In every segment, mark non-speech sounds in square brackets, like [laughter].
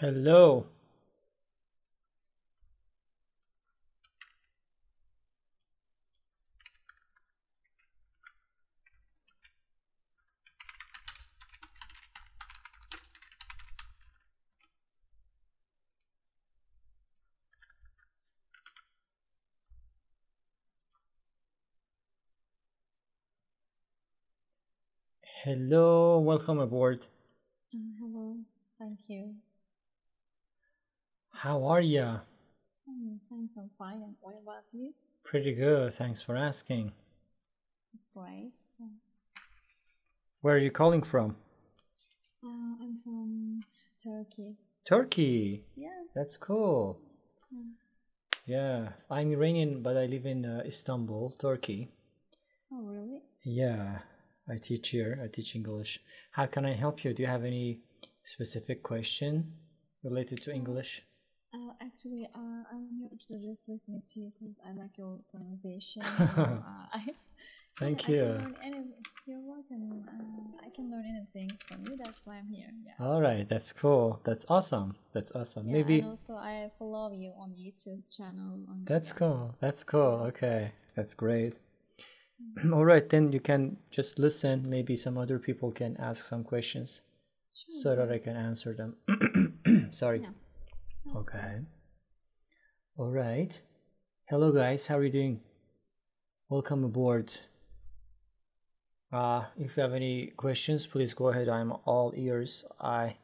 Hello. Hello, welcome aboard. Uh, hello, thank you. How are you? Mm, thanks, I'm fine. And what about you? Pretty good, thanks for asking. It's great. Yeah. Where are you calling from? Uh, I'm from Turkey. Turkey. Yeah. That's cool. Mm. Yeah, I'm Iranian, but I live in uh, Istanbul, Turkey. Oh, really? Yeah, I teach here. I teach English. How can I help you? Do you have any specific question related to English? Uh, actually, uh, I'm here to just listening to you because I like your pronunciation. [laughs] uh, I, Thank yeah, you. I can learn anything. You're welcome. Uh, I can learn anything from you. That's why I'm here. Yeah. All right, that's cool. That's awesome. That's awesome. Yeah, Maybe And also, I follow you on YouTube channel. On, that's cool. That's cool. Okay, that's great. [clears throat] All right, then you can just listen. Maybe some other people can ask some questions Sure, so that. I can answer them. [clears throat] Sorry. Yeah. That's. Okay. All right. Hello, guys. How are you doing? Welcome aboard. Uh, if you have any questions, please go ahead. I'm all ears. I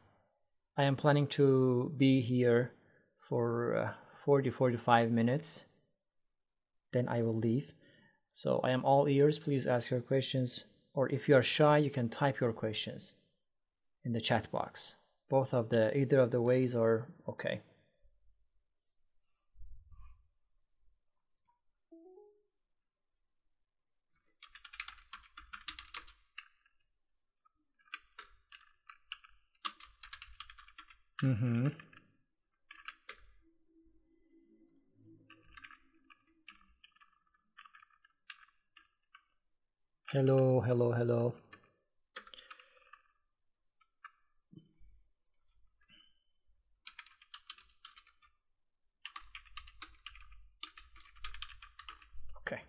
I am planning to be here for uh, 40 45 minutes. Then I will leave. So I am all ears. Please ask your questions. Or if you are shy, you can type your questions in the chat box. Both of the either of the ways are okay. Mm-hmm. Hello, hello, hello. Okay.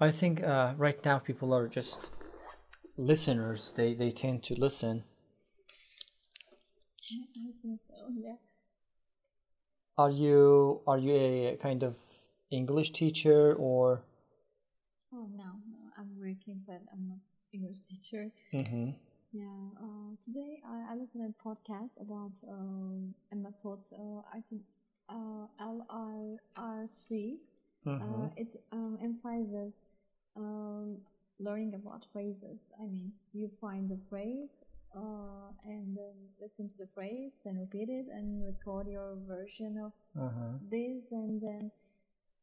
I think uh, right now people are just listeners. They they tend to listen. I think so. Yeah. Are you are you a kind of English teacher or? Oh no, no, I'm working, but I'm not English teacher. Mm-hmm. Yeah. Uh, today I, I listened to a podcast about um, a method. Uh, I think uh, LRRC. Mm-hmm. Uh, it um, emphasizes um, learning about phrases. I mean, you find the phrase uh, and then listen to the phrase, then repeat it and record your version of Uh-huh. this, and then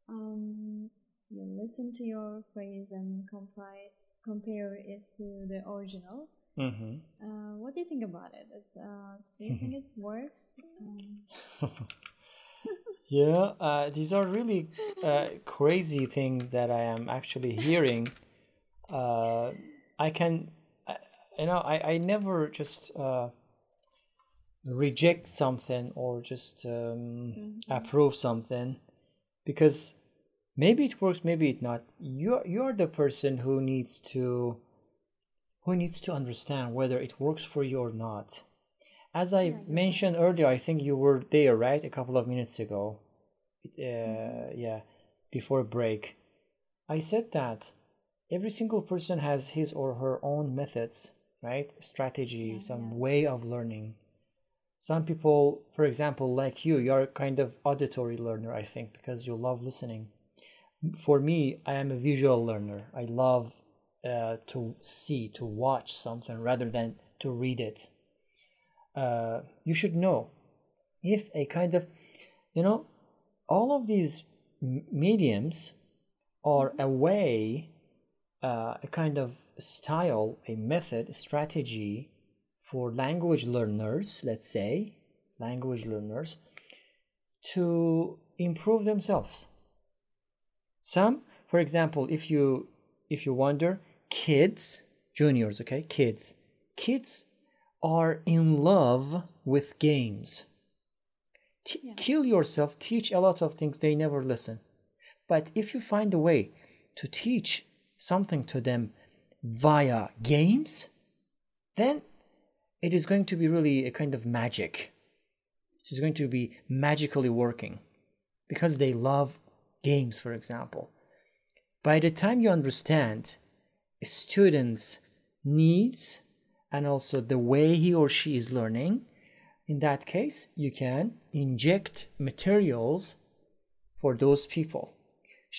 um, you listen to your phrase and compare compare it to the original. Mm-hmm. Uh, what do you think about it? Uh, do you think [laughs] it works? Um, [laughs] Yeah, uh, these are really uh, crazy thing that I am actually hearing. Uh, I can, I, you know, I, I never just uh, reject something or just um, approve something because maybe it works, maybe it not. You're you're the person who needs to who needs to understand whether it works for you or not. As I Yeah, mentioned earlier, I think you were there, right? A couple of minutes ago. Uh, yeah, before break. I said that every single person has his or her own methods, right? Strategy, Yeah, some yeah. way of learning. Some people, for example, like you, you're kind of auditory learner, I think, because you love listening. For me, I am a visual learner. I love uh, to see, to watch something rather than to read it. Uh, you should know if a kind of, you know, all of these mediums are a way, uh, a kind of style, a method, a strategy for language learners, let's say, language learners, to improve themselves. Some, for example, if you if you wonder, kids, juniors, okay, kids, kids are in love with games. T- Yeah. Kill yourself, teach a lot of things, they never listen. But if you find a way to teach something to them via games, then it is going to be really a kind of magic. It is going to be magically working because they love games, for example. By the time you understand a student's needs and also the way he or she is learning, in that case, you can inject materials for those people.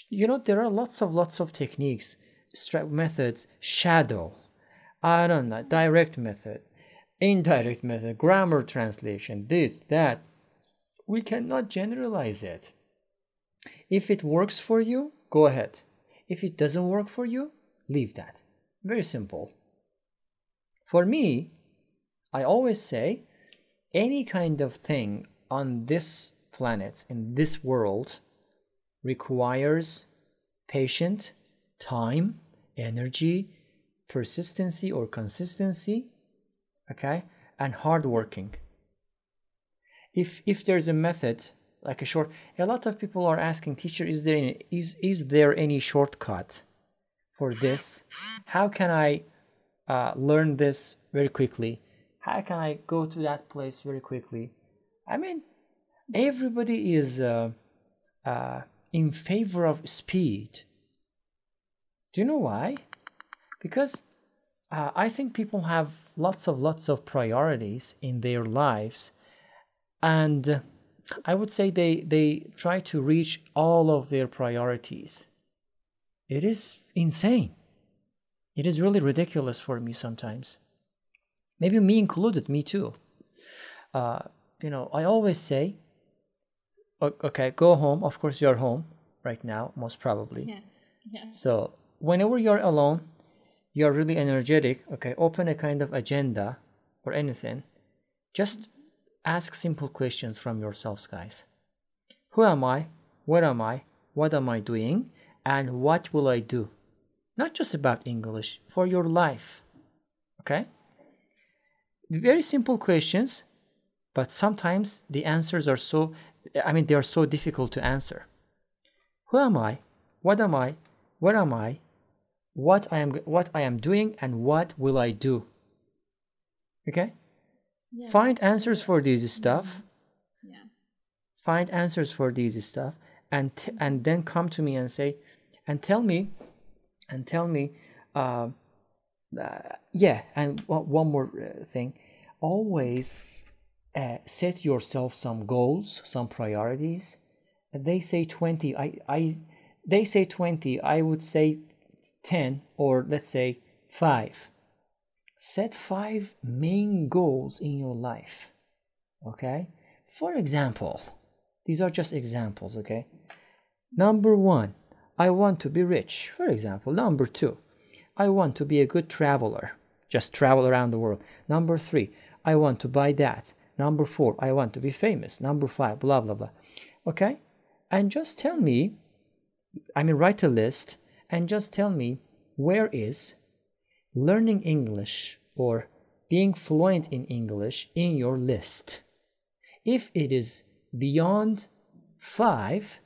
You know, there are lots of lots of techniques, stra- methods, shadow, I don't know, direct method, indirect method, grammar translation, this, that. We cannot generalize it. If it works for you, go ahead. If it doesn't work for you, leave that. Very simple. For me, I always say any kind of thing on this planet, in this world, requires patient time, energy, persistency or consistency, okay, and hard working. If if there's a method like a short, a lot of people are asking, teacher, is there any, is is there any shortcut for this? How can I uh, learn this very quickly? How can I go to that place very quickly? I mean, everybody is uh, uh, in favor of speed. Do you know why? Because uh, I think people have lots of lots of priorities in their lives, and I would say they they try to reach all of their priorities. It is insane. It is really ridiculous for me sometimes. Maybe me included, me too. Uh, you know, I always say, okay, go home. Of course, you're home right now, most probably. Yeah. Yeah. So whenever you're alone, you're really energetic. Okay, open a kind of agenda or anything. Just ask simple questions from yourselves, guys. Who am I? Where am I? What am I doing? And what will I do? Not just about English, for your life. Okay? Very simple questions, but sometimes the answers are so, I mean, they are so difficult to answer. Who am I? What am I? Where am I? What I am what I am doing and what will I do? Okay? Yeah. Find answers for these stuff. Mm-hmm. Yeah. Find answers for these stuff and t- and then come to me and say and tell me and tell me uh, uh, yeah and one more uh, thing. Always uh, set yourself some goals some priorities. They say 20 i i they say 20 i would say 10 or let's say 5 set five main goals in your life okay? For example these are just examples okay? Number 1 i want to be rich. For example number 2 i want to be a good traveler. Just travel around the world. Number 3 i want to buy that. Number 4 i want to be famous. Number 5 blah blah blah. Okay? And just tell me i mean write a list and just tell me where is learning English or being fluent in English in your list. If it is beyond five,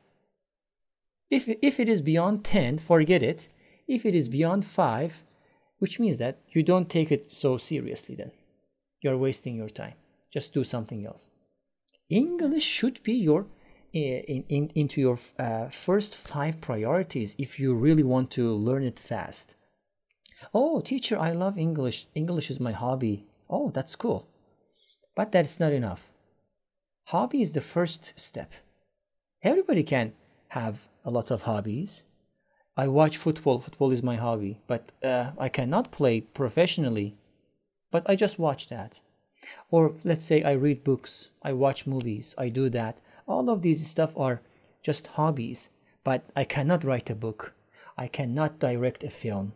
if, if it is beyond 10, forget it. If it is beyond five, which means that you don't take it so seriously, then you're wasting your time. Just do something else. English should be your eh, in, in, into your uh, first five priorities if you really want to learn it fast. Oh, teacher, I love English. English is my hobby. Oh, that's cool. But that's not enough. Hobby is the first step. Everybody can have a lot of hobbies. I watch football. Football is my hobby, but uh, I cannot play professionally. But I just watch that. Or let's say I read books, I watch movies, I do that. All of these stuff are just hobbies, but I cannot write a book. I cannot direct a film.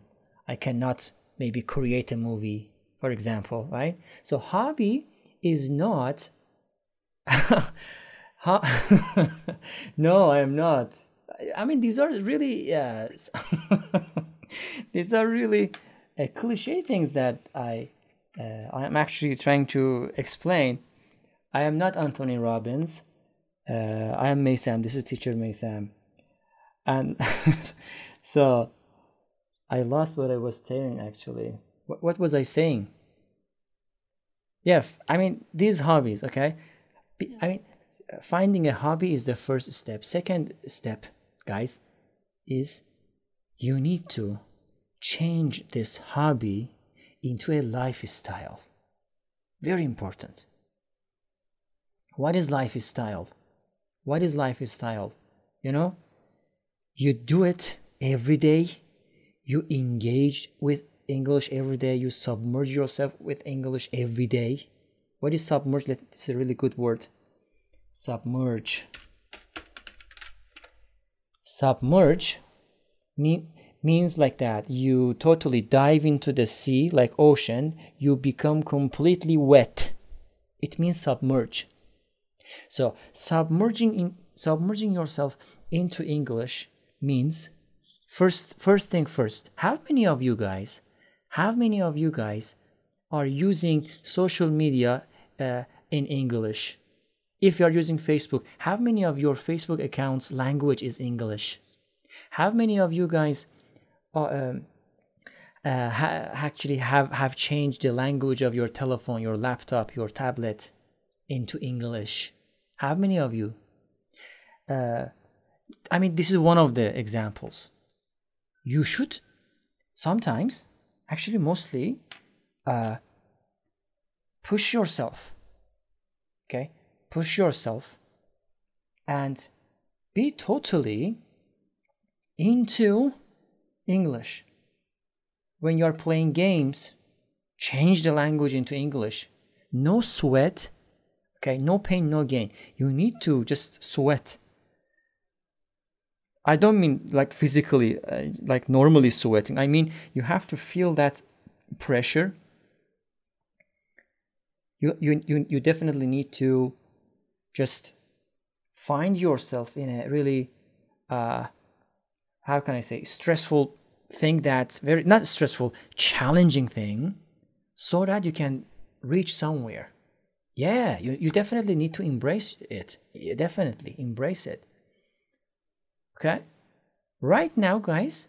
I cannot maybe create a movie, for example, right? So hobby is not [laughs] [laughs] Ho- [laughs] no, I am not. I mean, these are really, uh, [laughs] these are really uh, cliche things that I, uh, I am actually trying to explain. I am not Anthony Robbins. Uh, I am Maysam. This is teacher Maysam. And [laughs] so I lost what I was saying actually. What, what was I saying? Yeah, I mean, these hobbies, okay? I mean, finding a hobby is the first step. Second step, guys, is you need to change this hobby into a lifestyle. Very important. What is lifestyle? What is lifestyle? You know, you do it every day, you engage with English every day, you submerge yourself with English every day. What is submerge? It's a really good word submerge. Submerge mean, means like that you totally dive into the sea like ocean you become completely wet. It means submerge. So submerging in submerging yourself into english means first first thing first how many of you guys how many of you guys are using social media uh, in english if you are using Facebook, how many of your Facebook accounts language is English? How many of you guys uh, um, uh, ha- actually have, have changed the language of your telephone, your laptop, your tablet into English? How many of you? Uh, I mean, this is one of the examples. You should sometimes, actually, mostly, uh, push yourself. Okay, push yourself and be totally into English. When you're playing games, change the language into English. No sweat, okay? No pain, no gain. You need to just sweat. I don't mean like physically, uh, like normally sweating. I mean, you have to feel that pressure. You, you, you, you definitely need to just find yourself in a really uh, how can i say stressful thing that's very not stressful challenging thing so that you can reach somewhere. Yeah you, you definitely need to embrace it. You definitely embrace it. Okay? Right now guys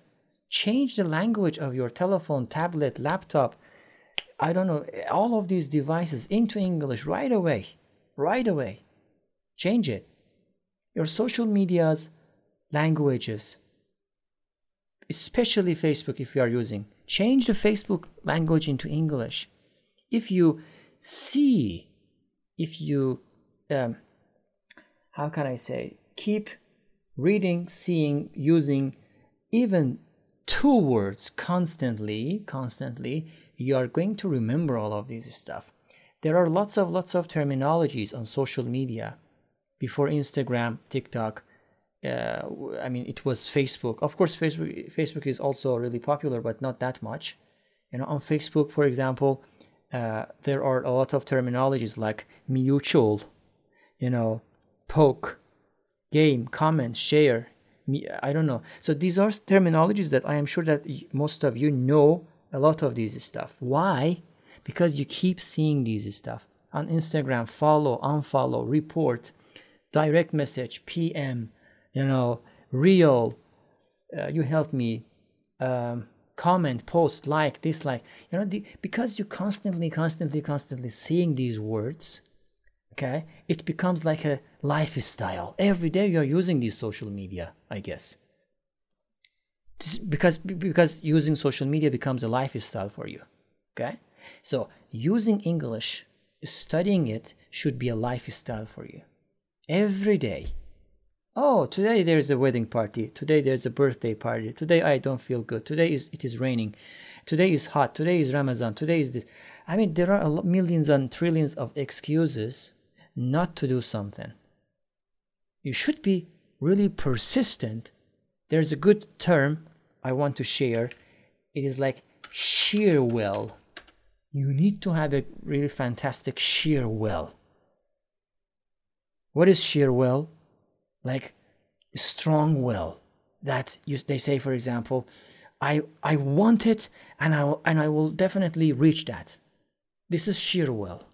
change the language of your telephone tablet laptop i don't know all of these devices into english right away. Right away Change it. Your social media's languages, especially Facebook if you are using, change the Facebook language into English. If you see, if you, um, how can I say, keep reading, seeing, using even two words constantly, constantly, you are going to remember all of this stuff. There are lots of lots of terminologies on social media before Instagram, TikTok. Uh, I mean, it was Facebook. Of course, Facebook Facebook is also really popular, but not that much. You know, on Facebook, for example, uh, there are a lot of terminologies like mutual, you know, poke, game, comment, share. I don't know. So these are terminologies that I am sure that most of you know a lot of these stuff. Why? Because you keep seeing these stuff on Instagram. Follow, unfollow, report direct message, PM, you know, reel, uh, you help me, um, comment, post, like, dislike, you know, the, because you constantly, constantly, constantly seeing these words, okay, it becomes like a lifestyle. Every day you're using these social media, I guess. because because using social media becomes a lifestyle for you, okay? So using English, studying it should be a lifestyle for you every day. Oh, today there's a wedding party. Today there's a birthday party. Today I don't feel good. Today is it is raining. Today is hot. Today is Ramadan. Today is this. I mean, there are millions and trillions of excuses not to do something. You should be really persistent. There's a good term I want to share. It is like sheer will. You need to have a really fantastic sheer will what is sheer will? Like strong will that you, they say, for example, I, I want it and I, and I will definitely reach that. This is sheer will.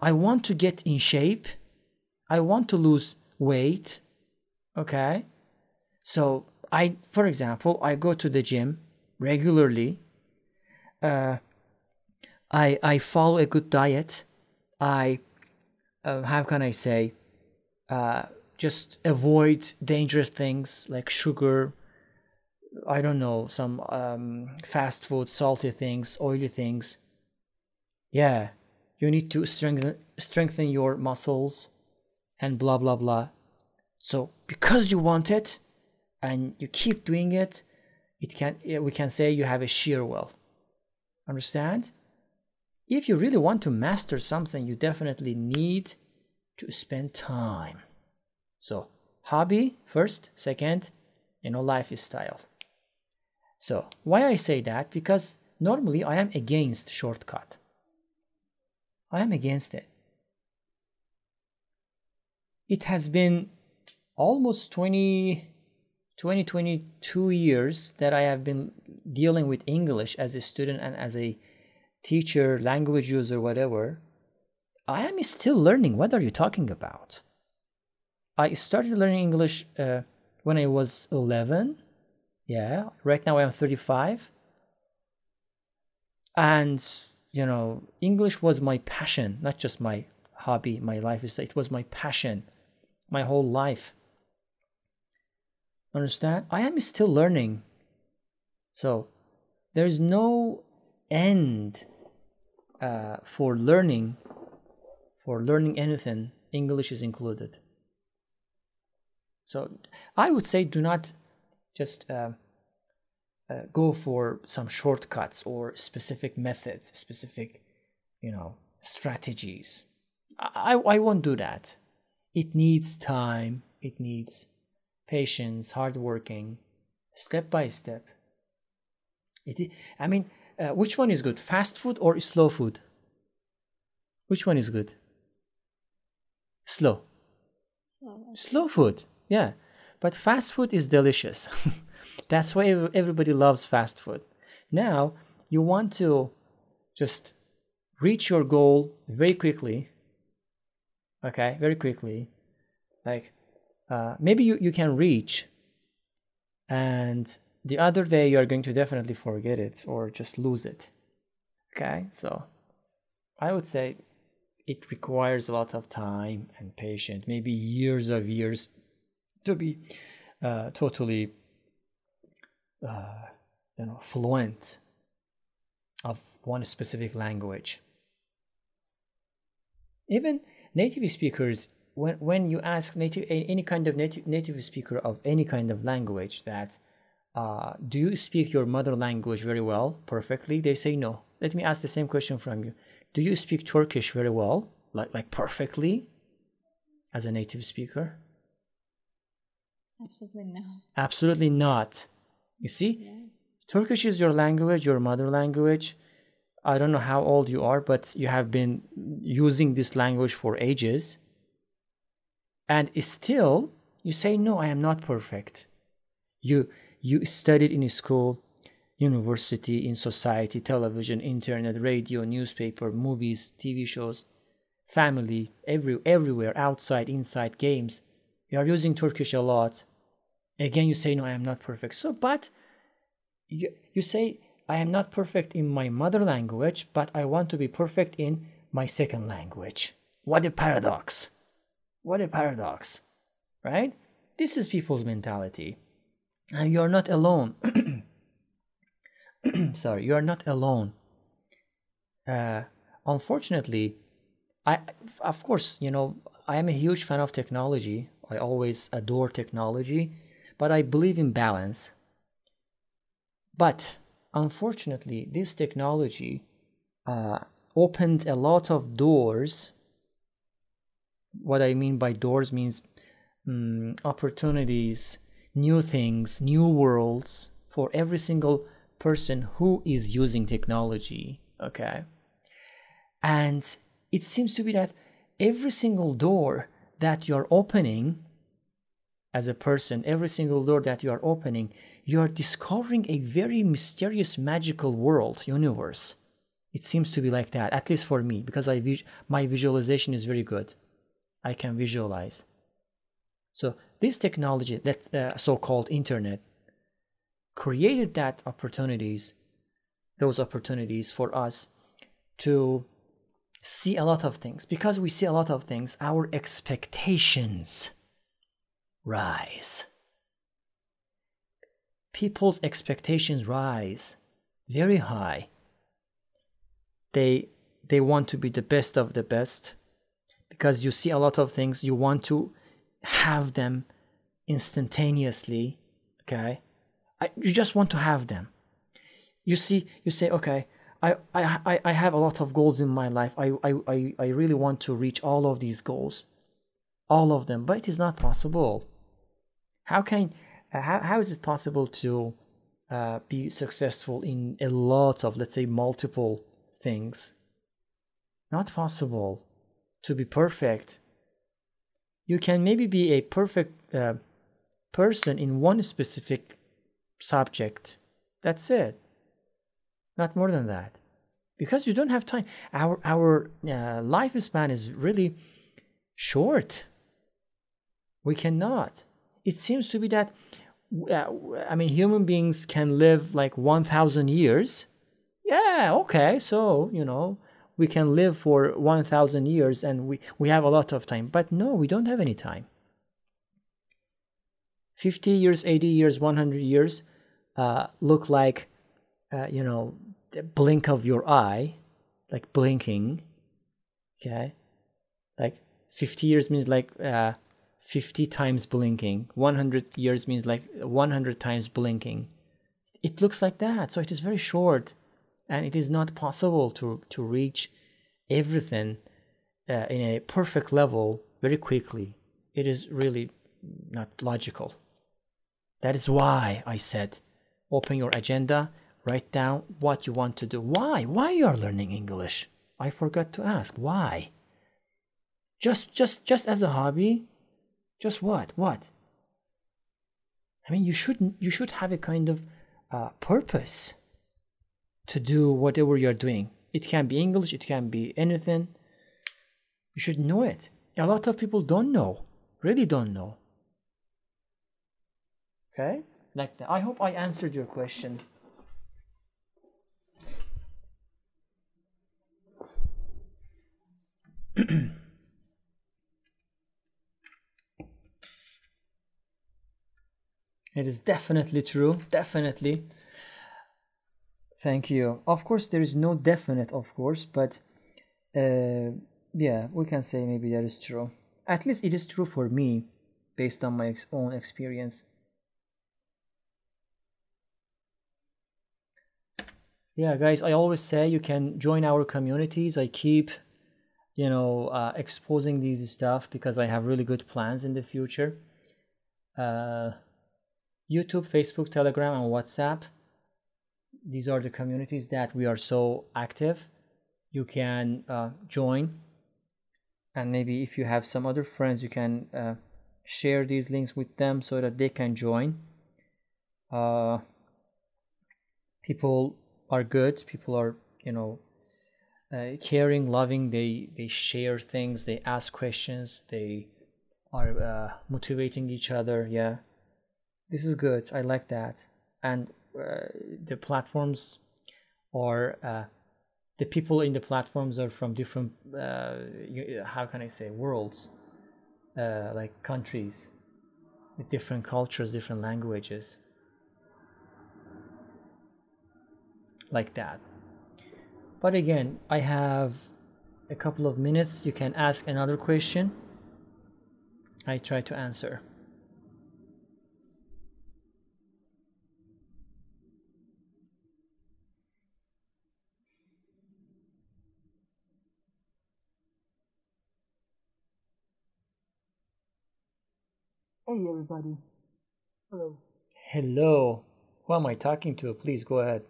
I want to get in shape. I want to lose weight. Okay. So I, for example, I go to the gym regularly. Uh, I I follow a good diet. I uh, how can I say? Uh, just avoid dangerous things like sugar. I don't know some um, fast food, salty things, oily things. Yeah, you need to strengthen strengthen your muscles, and blah blah blah. So because you want it, and you keep doing it, it can we can say you have a sheer will. Understand? If you really want to master something, you definitely need to spend time. So, hobby first, second, you know, lifestyle. So, why I say that? Because normally I am against shortcut. I am against it. It has been almost 20, 20, 22 years that I have been dealing with English as a student and as a teacher, language user, whatever. I am still learning. What are you talking about? I started learning English uh, when I was 11. Yeah, right now I'm 35. And, you know, English was my passion, not just my hobby, my life. It was my passion, my whole life. Understand? I am still learning. So, there's no end uh, for learning, for learning anything, English is included. So I would say do not just uh, uh, go for some shortcuts or specific methods, specific, you know, strategies. I, I won't do that. It needs time, it needs patience, hard working, step by step. It, I mean, uh, which one is good, fast food or slow food? Which one is good? Slow. Slow, slow food. Yeah, but fast food is delicious. [laughs] That's why everybody loves fast food. Now, you want to just reach your goal very quickly. Okay, very quickly. Like, uh, maybe you, you can reach, and the other day you are going to definitely forget it or just lose it. Okay, so I would say it requires a lot of time and patience, maybe years of years to be uh, totally uh, you know fluent of one specific language. Even native speakers when, when you ask native any kind of native native speaker of any kind of language that uh, do you speak your mother language very well? perfectly they say no. Let me ask the same question from you do you speak turkish very well like like perfectly as a native speaker Absolutely not. Absolutely not. You see, yeah. Turkish is your language, your mother language. I don't know how old you are, but you have been using this language for ages. And still, you say, No, I am not perfect. You, you studied in a school, university, in society, television, internet, radio, newspaper, movies, TV shows, family, every, everywhere, outside, inside, games. You are using Turkish a lot. Again, you say, No, I am not perfect. So, but you, you say, I am not perfect in my mother language, but I want to be perfect in my second language. What a paradox! What a paradox, right? This is people's mentality. And you are not alone. [clears throat] [clears throat] Sorry, you are not alone. Uh, unfortunately, I, of course, you know, I am a huge fan of technology. I always adore technology but I believe in balance. But unfortunately, this technology uh, opened a lot of doors. What I mean by doors means um, opportunities, new things, new worlds for every single person who is using technology. Okay. And it seems to be that every single door that you're opening as a person, every single door that you are opening, you are discovering a very mysterious, magical world, universe. It seems to be like that, at least for me, because I my visualization is very good. I can visualize. So this technology, that uh, so-called internet, created that opportunities, those opportunities for us to see a lot of things. Because we see a lot of things, our expectations rise. People's expectations rise very high. They they want to be the best of the best because you see a lot of things you want to have them instantaneously okay I, you just want to have them. You see you say okay I, I i have a lot of goals in my life. I, I i really want to reach all of these goals all of them but it is not possible. How can uh, how, how is it possible to uh, be successful in a lot of let's say multiple things? Not possible. To be perfect you can maybe be a perfect uh, person in one specific subject. That's it. Not more than that. Because you don't have time. Our our uh, lifespan is really short. We cannot. It seems to be that uh, i mean human beings can live like 1000 years. Yeah okay so you know we can live for 1000 years and we, we have a lot of time. But no we don't have any time 50 years 80 years 100 years uh, look like uh, you know the blink of your eye like blinking okay? Like 50 years means like uh, 50 times blinking 100 years means like 100 times blinking. It looks like that so it is very short and it is not possible to to reach everything uh, in a perfect level very quickly. It is really not logical that is why i said open your agenda write down what you want to do why why you are learning english i forgot to ask why just just just as a hobby just what what i mean you should you should have a kind of uh, purpose to do whatever you're doing. It can be English, it can be anything. You should know it. A lot of people don't know, really don't know. Okay? Like that. I hope I answered your question. [clears throat] it is definitely true, definitely. Thank you. Of course, there is no definite, of course, but uh, yeah, we can say maybe that is true. At least it is true for me, based on my ex- own experience. Yeah, guys, I always say you can join our communities. I keep, you know, uh, exposing these stuff because I have really good plans in the future. Uh, YouTube, Facebook, Telegram, and WhatsApp these are the communities that we are so active you can uh, join and maybe if you have some other friends you can uh, share these links with them so that they can join uh, people are good. People are you know uh, caring loving. They they share things. They ask questions. They are uh, motivating each other. Yeah. This is good. I like that. And uh, the platforms are uh, the people in the platforms are from different uh, how can I say worlds like countries with different cultures different languages like that but again I have a couple of minutes you can ask another question I try to answer Hey everybody. Hello. Hello. Who am I talking to? Please go ahead.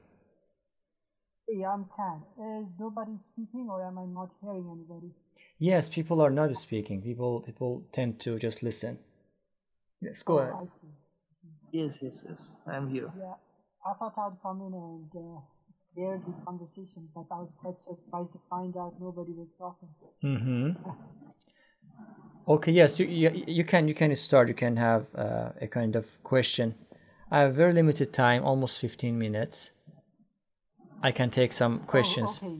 Hey, I'm Tan. Is nobody speaking or am I not hearing anybody? Yes, people are not speaking. People people tend to just listen. Yes, go Oh, ahead. I see. Yes, yes, yes. I'm here. Yeah, I thought I'd come in and uh, hear the conversation, but I was quite surprised to find out nobody was talking. Mm-hmm. Okay, yes, you, you, you can you can start. You can have uh, a kind of question. I have very limited time, almost 15 minutes. I can take some questions. Oh, okay.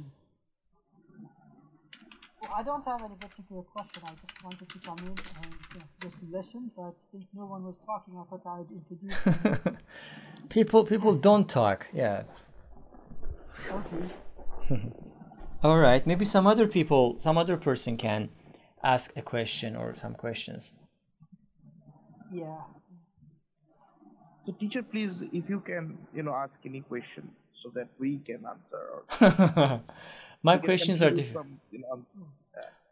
Well, I don't have any particular question. I just wanted to come in and uh, just listen, but since no one was talking, I thought I'd introduce. [laughs] people people don't talk. Yeah. okay. [laughs] All right. Maybe some other people, some other person can ask a question or some questions. Yeah. So, teacher, please, if you can, you know, ask any question so that we can answer. Or [laughs] My we questions are different. some, you know, answer.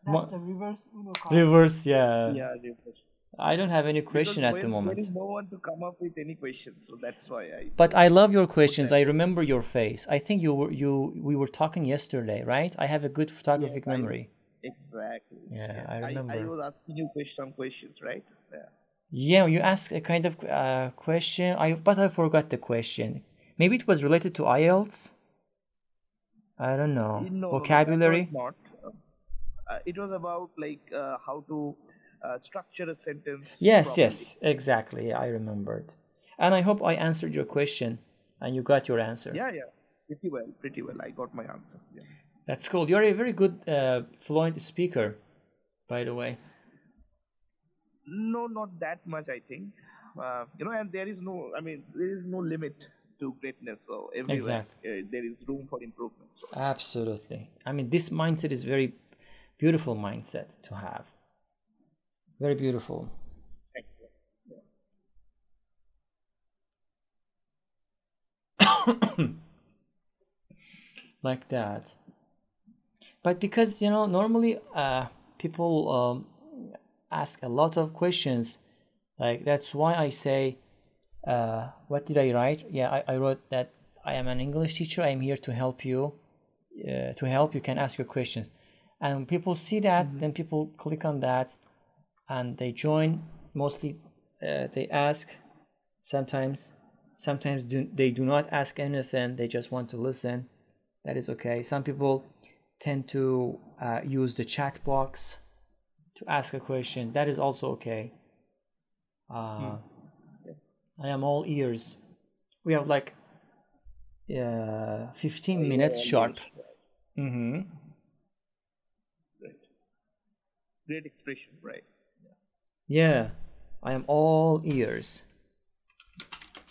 That's a reverse Uno card. Reverse, yeah. Yeah, reverse. I don't have any question Because at the there- moment. There is no one to come up with any questions, so that's why I. But I love your questions. I remember your face. I think you were you we were talking yesterday, right? I have a good photographic I- memory. Exactly. Yeah, I I, I was asking you question, some questions, right? Yeah. Yeah, you asked a kind of uh, question. I but I forgot the question. Maybe it was related to IELTS. I don't know. No, no, Vocabulary. not. Uh, it was about like uh, how to uh, structure a sentence. Yes, properly. yes, exactly. I remembered. And I hope I answered your question and you got your answer. Yeah, yeah. Pretty well, pretty well. I got my answer. Yeah. That's cool. You're a very good uh, fluent speaker, by the way. No, not that much. I think. Uh, you know, and there is no. I mean, there is no limit to greatness. So everywhere Exactly. uh, there is room for improvement. So, Absolutely. I mean, this mindset is very beautiful mindset to have. Very beautiful. thank you. [coughs] like that. But because you know, normally uh, people um, ask a lot of questions. Like that's why I say, uh, what did I write? Yeah, I, I wrote that I am an English teacher. I am here to help you. Uh, to help, you can ask your questions. And people see that, then people click on that, and they join. Mostly, uh, they ask. Sometimes, sometimes do, they do not ask anything. They just want to listen that is okay. Some people tend to uh, use the chat box to ask a question. That is also okay. Uh, I am all ears. We have like uh, 15 minutes sharp. Mm-hmm. Right. Great expression, right? Yeah, I am all ears.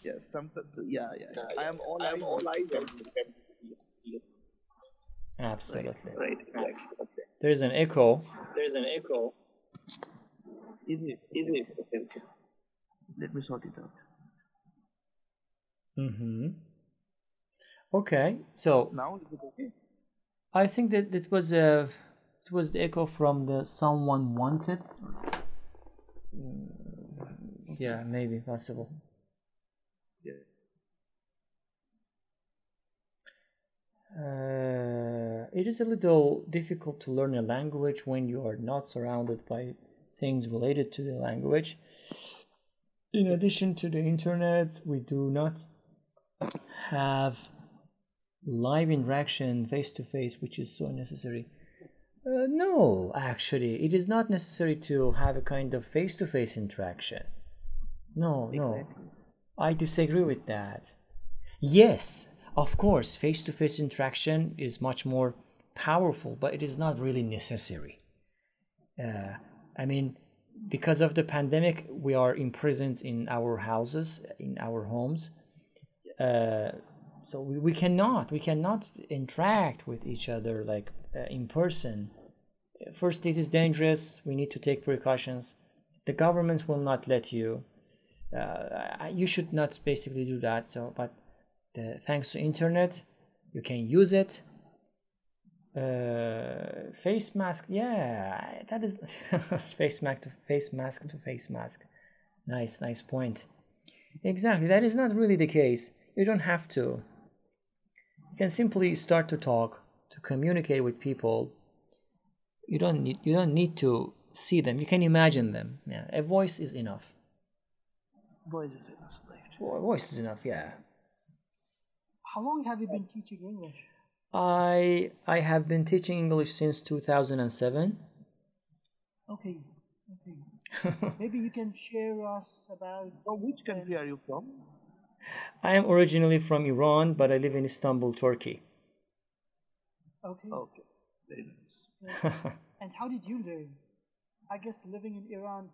Yes. Sometimes. Yeah, yeah. yeah. I am all. I am all eyes. Absolutely. Right. Right. Okay. There is an echo. There is an echo. Is it? Is it? Okay. Okay. Let me sort it out. Mm-hmm. Okay, so Now is it okay? I think that it was a it was the echo from the someone wanted. Mm, Yeah, maybe possible. Yeah. Uh, it is a little difficult to learn a language when you are not surrounded by things related to the language. In addition to the internet, we do not have live interaction face to face, which is so necessary. Uh, no, actually, it is not necessary to have a kind of face to face interaction. No, no. I disagree with that. Yes, of course, face to face interaction is much more powerful, but it is not really necessary. Uh, I mean, because of the pandemic, we are imprisoned in our houses, in our homes. Uh, so we, we cannot we cannot interact with each other like uh, in person. First it is dangerous. We need to take precautions. The governments will not let you. Uh, you should not basically do that so but the, thanks to internet you can use it. Uh, face mask yeah that is [laughs] face mask to face mask to face mask. Nice nice point. Exactly that is not really the case you don't have to you can simply start to talk to communicate with people you don't need you don't need to see them you can imagine them yeah a voice is enough Voice is enough, right? Voice is enough, yeah. How long have you been teaching English? I I have been teaching English since 2007. Okay, okay. [laughs] Maybe you can share us about. From which country are you from? I am originally from Iran, but I live in Istanbul, Turkey. Okay. Okay, very nice. [laughs] And how did you learn? I guess living in Iran,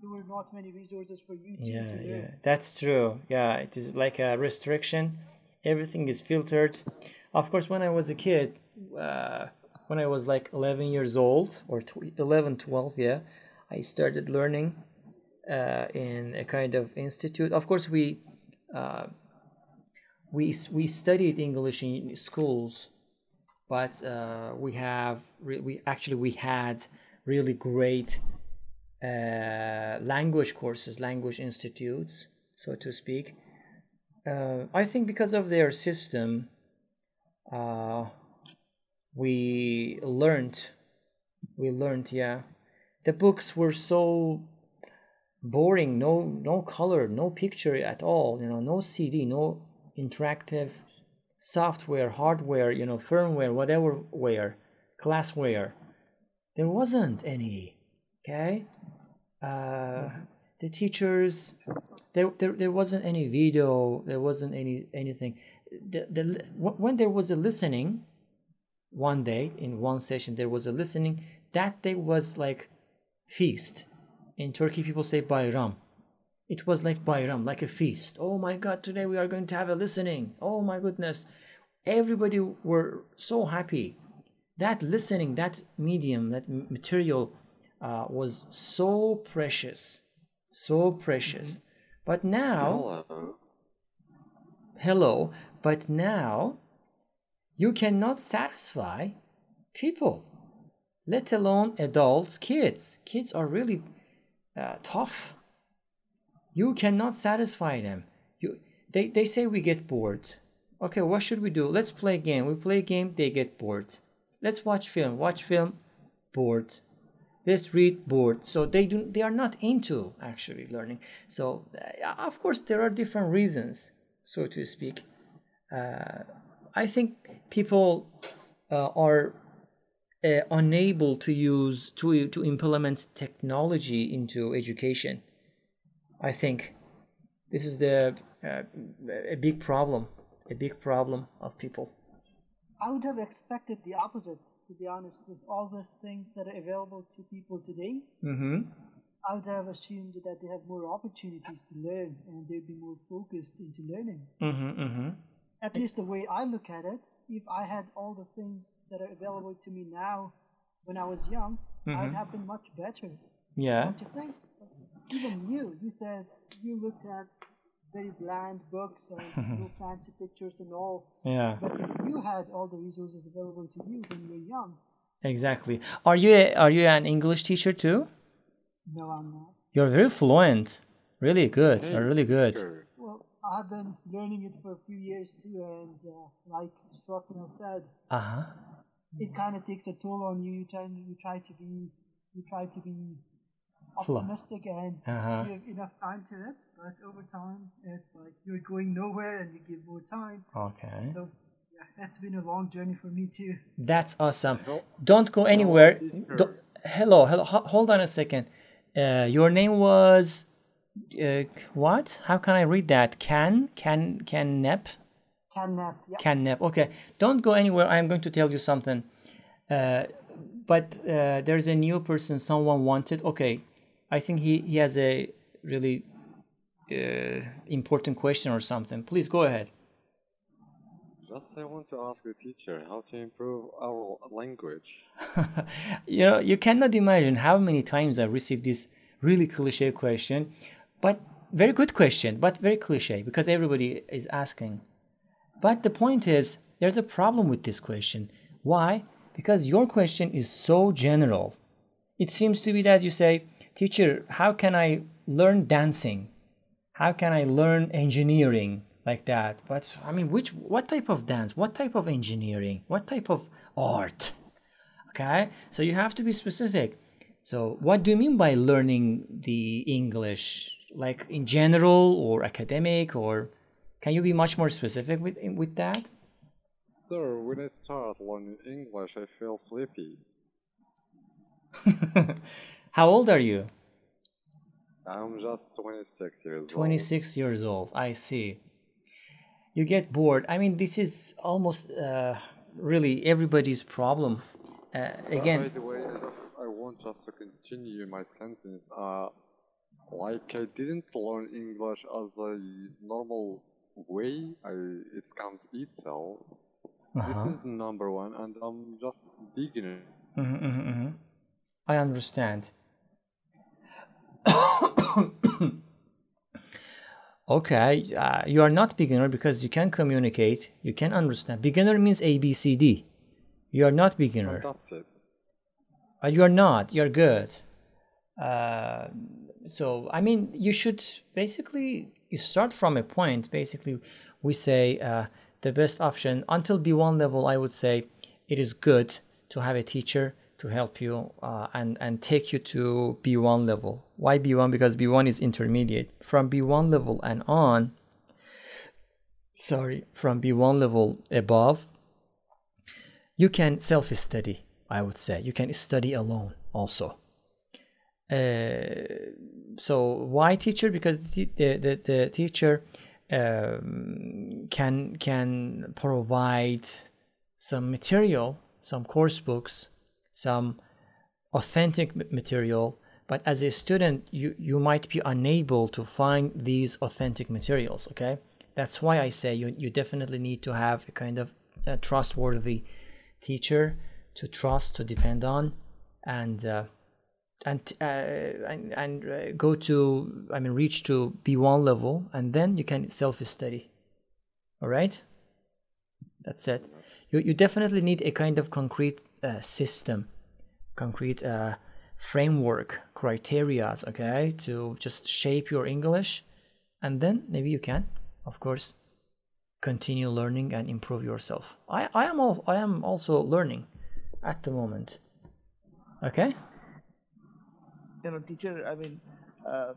there were not many resources for you to, Yeah, to learn. yeah, that's true. Yeah, it is like a restriction. Everything is filtered. Of course, when I was a kid, uh, when I was like 11 years old or tw- 11, 12, yeah, I started learning uh, in a kind of institute. Of course, we uh, we we studied English in schools, but uh, we have we actually we had really great uh, language courses, language institutes, so to speak. Uh, I think because of their system, uh, we learned, we learned, yeah. The books were so boring, no, no color, no picture at all, you know, no CD, no interactive software, hardware, you know, firmware, whatever ware, classware. There wasn't any, okay? uh, the teachers there, there there wasn't any video there wasn't any anything the, the when there was a listening one day in one session there was a listening that day was like feast in turkey people say bayram. It was like bayram like a feast. Oh my god today we are going to have a listening. Oh my goodness. Everybody were so happy. That listening that medium that material uh, was so precious so precious. But now Hello. hello but now you cannot satisfy people let alone adults kids. Kids are really uh, tough. You cannot satisfy them. You they, they say we get bored. Okay what should we do? Let's play a game. We play a game they get bored. Let's watch film. Watch film bored. Let's read bored. So they do they are not into actually learning. So uh, of course there are different reasons so to speak. Uh, i think people uh, are uh, unable to use to to implement technology into education i think this is the uh, a big problem a big problem of people I would have expected the opposite, to be honest, with all those things that are available to people today. mm-hmm. I would have assumed that they have more opportunities to learn and they'd be more focused into learning. Mm-hmm, mm-hmm. At least the way I look at it, if I had all the things that are available to me now when I was young, I'd mm-hmm. have been much better. yeah Don't you think? Even you, you said you looked at very bland books and [laughs] no fancy pictures and all. yeah But if you had all the resources available to you when you were young, exactly are you a, are you an english teacher too no, I'm not. you're very fluent really good you're really good Sure. Well, I've been learning it for a few years too, and uh, like Struckman said, uh-huh it kind of takes a toll on you. You try, you try to be, you try to be optimistic and Uh-huh. give enough time to it. But over time, it's like you're going nowhere, and you give more time. okay So yeah, that's been a long journey for me too. That's awesome. Don't go anywhere. Do hello, hello. hold on a second. Uh, your name was uh, what? How can I read that? Can can can nep Catnap, yeah. can nep. Okay, don't go anywhere. I am going to tell you something. Uh, but uh, there's a new person someone wanted. Okay, I think he he has a really uh, important question or something. Please go ahead. Just I want to ask the teacher how to improve our language. [laughs] you know, you cannot imagine how many times I received this really cliche question, but very good question, but very cliche because everybody is asking. But the point is, there's a problem with this question. Why? Because your question is so general. It seems to be that you say, Teacher, how can I learn dancing? How can I learn engineering like that? But I mean, which, what type of dance? What type of engineering? What type of art? okay so you have to be specific so what do you mean by learning the english like in general or academic or can you be much more specific with with that? Sir, when I start learning English, I feel sleepy. [laughs] How old are you? I'm just 26 years old. 26 years old. I see. You get bored. I mean, this is almost uh, really everybody's problem. Uh, Uh, by again, the way, I I want just to continue my sentence. Like I didn't learn English as a normal way. I it comes itself. uh-huh. This is number one, and I'm just beginner. Mhm, mhm, mhm. I understand. [coughs] okay, uh, you are not beginner because you can communicate, you can understand. Beginner means A, B, C, D. You are not beginner. And that's it. Uh, you are not. You're good. Uh, so I mean, you should basically you start from a point. Basically, we say uh, the best option until B1 level. I would say it is good to have a teacher to help you uh, and and take you to B1 level. Why B1? Because B1 is intermediate. From B1 level and on. Sorry, from B1 level above, you can self-study i would say you can study alone also uh, so why teacher? Because the, the, the, teacher um, can can provide some material some course books some authentic material but as a student you you might be unable to find these authentic materials okay? That's why i say you you definitely need to have a kind of uh trustworthy teacher to trust to depend on and uh, and uh, and, and uh, go to i mean reach to b1 level and then you can self study all right? That's it. You, you definitely need a kind of concrete uh, system concrete uh, framework criterias okay to just shape your english. And then maybe you can of course continue learning and improve yourself. I i am all i am also learning at the moment. Okay you know teacher i mean uh,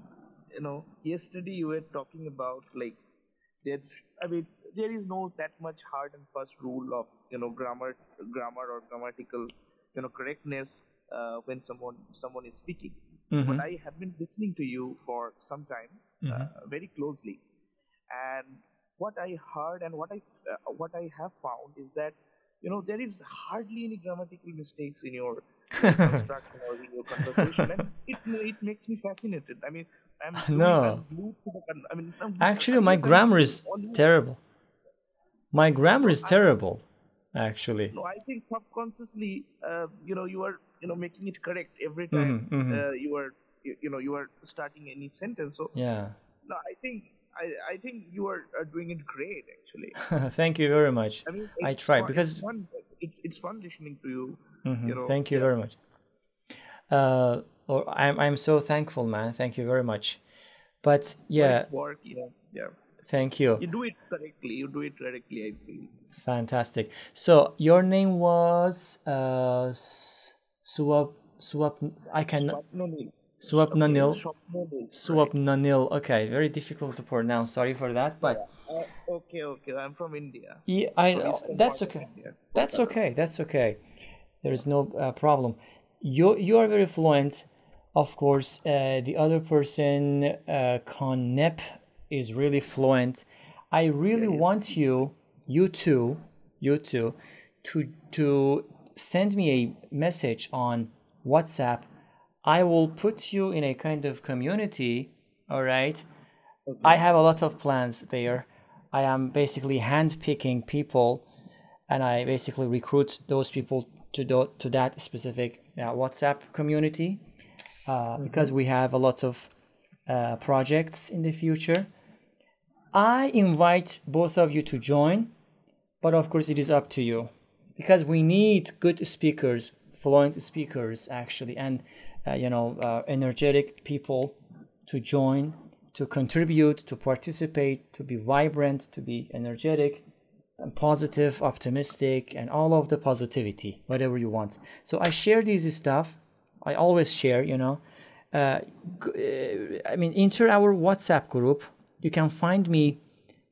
you know yesterday you were talking about like there i mean there is no that much hard and fast rule of you know grammar grammar or grammatical you know correctness uh, when someone someone is speaking. Mhm. but i have been listening to you for some time uh, very closely. And what i heard and what i uh, what i have found is that you know there is hardly any grammatical mistakes in your [laughs] construction or in your conversation and it, it makes me fascinated. I mean i'm No. I'm glued to the con- i mean I'm, actually my grammar is terrible. My grammar is terrible actually. No i think subconsciously uh, you know you are you know making it correct every time Mhm, mhm. Uh, you are you, you know you are starting any sentence. So yeah. no i think i i think you are, are doing it great actually. [laughs] Thank you very much. I mean I try, fun- because- it's fun it's, it's fun listening to you Mhm, you know thank you yeah. very much. Uh or i'm i'm so thankful man. Thank you very much. But yeah. Nice work yes yeah. Thank you. You do it correctly you do it correctly i feel. Fantastic. So your name was uh S- suwab suwab i can Swapnanil. Swapnanil. Swapnanil, Swapnanil. Okay, very difficult to pronounce. Sorry for that, but. Uh, okay okay i'm from india yeah, I eastern that's okay. That's okay. That's okay. There is no uh, problem. You you are very fluent. Of course, uh, the other person, uh, Konep, is really fluent. I really want you, you two, you two, to to send me a message on WhatsApp. I will put you in a kind of community. All right. I have a lot of plans there. I am basically handpicking people, and I basically recruit those people to do, to that specific uh, WhatsApp community uh, because we have a lot of uh, projects in the future. I invite both of you to join, but of course it is up to you because we need good speakers, fluent speakers actually, and you know uh, energetic people to join, to contribute, to participate, to be vibrant, to be energetic, and positive, optimistic, and all of the positivity, whatever you want. So I share these stuff. I always share, you know, uh, uh, I mean, enter our WhatsApp group. You can find me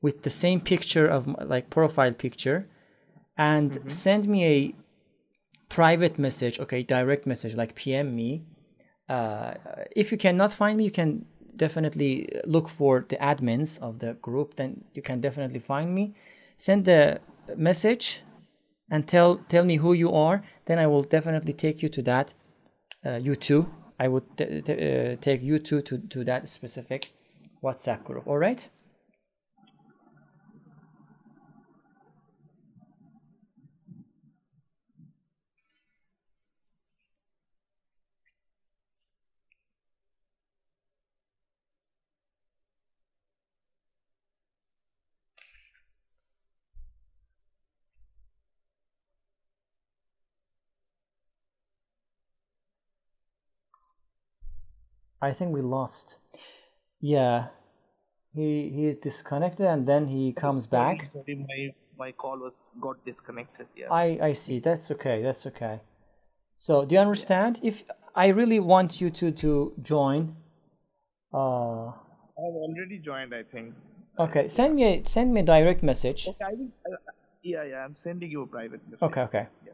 with the same picture of my, like profile picture, and send me a private message. Okay, direct message like PM me. Uh, if you cannot find me, you can definitely look for the admins of the group. Then you can definitely find me. Send the message and tell tell me who you are. Then I will definitely take you to that uh, you two. I would uh, take you two to, to that specific WhatsApp group. All right. I think we lost. Yeah, he he is disconnected and then he comes back. Sorry, my my call was got disconnected. Yeah. I I see. That's okay. That's okay. So do you understand? If I really want you to to join, uh, I've already joined. I think. okay, send me a send me a direct message. Okay, I will. Uh, yeah, yeah. I'm sending you a private message. Okay, okay. Yeah.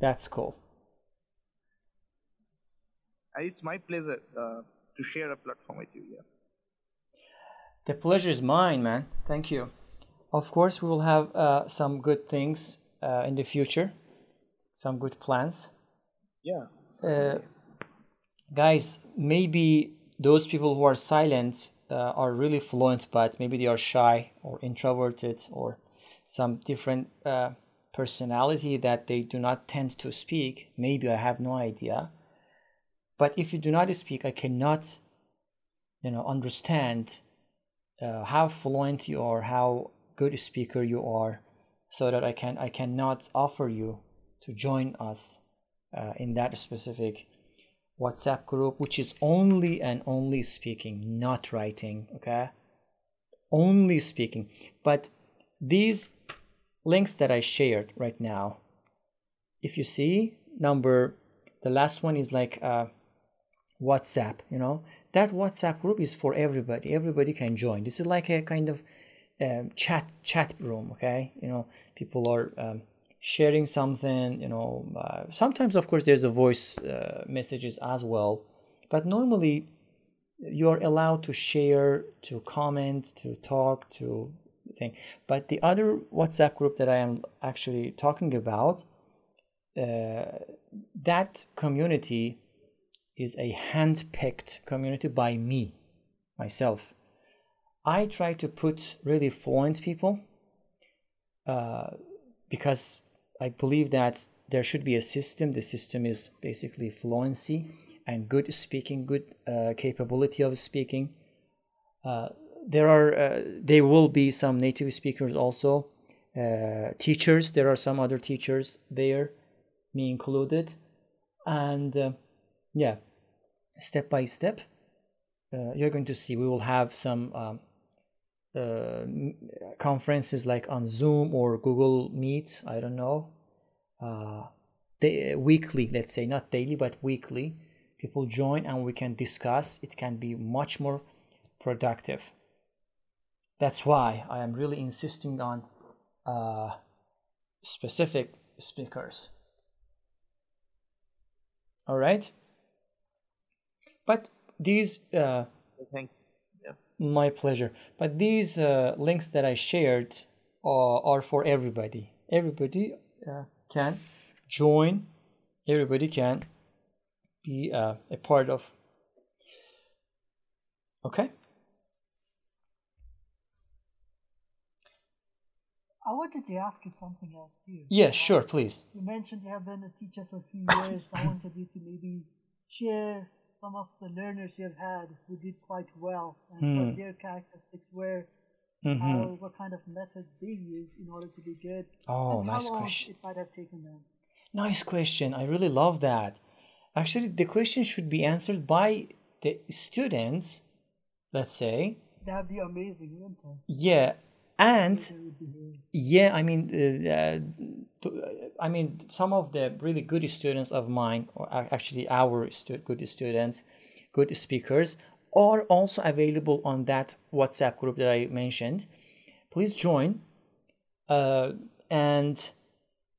That's cool. It's my pleasure uh, to share a platform with you. Yeah. The pleasure is mine, man. Thank you. Of course, we will have uh, some good things uh, in the future, some good plans. Yeah. Uh, guys, maybe those people who are silent uh, are really fluent, but maybe they are shy or introverted or some different uh, personality that they do not tend to speak. Maybe I have no idea. But if you do not speak, I cannot, you know, understand uh, how fluent you are, how good a speaker you are, so that I can I cannot offer you to join us uh, in that specific WhatsApp group, which is only and only speaking, not writing. Okay, only speaking. But these links that I shared right now, if you see number, the last one is like uh, WhatsApp. You know that WhatsApp group is for everybody. Everybody can join. This is like a kind of um, chat chat room. Okay, you know people are. Um, sharing something you know uh, sometimes of course there's a voice uh, messages as well but normally you are allowed to share to comment to talk to thing but the other whatsapp group that i am actually talking about uh, that community is a hand-picked community by me myself i try to put really fluent people uh, because I believe that there should be a system. The system is basically fluency and good speaking, good uh, capability of speaking. Uh, there are, uh, there will be some native speakers also, uh, teachers. There are some other teachers there, me included, and uh, yeah, step by step, uh, you're going to see. We will have some. Um, uh, conferences like on Zoom or Google Meet. I don't know. Uh, weekly, let's say, not daily, but weekly. People join and we can discuss. It can be much more productive. That's why I am really insisting on uh, specific speakers. All right. But these uh, Thank. Yeah. my pleasure. But these uh, links that I shared are, are for everybody. Everybody uh, can join. Everybody can be uh, a part of. Okay. I wanted to ask you something else too. Yeah, sure, please. You mentioned you have been a teacher for a few years. I wanted you to maybe share some of the learners you have had who did quite well and Hmm. what their characteristics were, Mhm. how, what kind of methods they used in order to be good. Oh, nice question. it might have taken them. Nice question. I really love that. Actually, the question should be answered by the students, let's say. That'd be amazing, wouldn't it? Yeah, and yeah i mean uh, uh, i mean some of the really good students of mine or actually our stu- good students good speakers are also available on that whatsapp group that i mentioned. Please join uh, and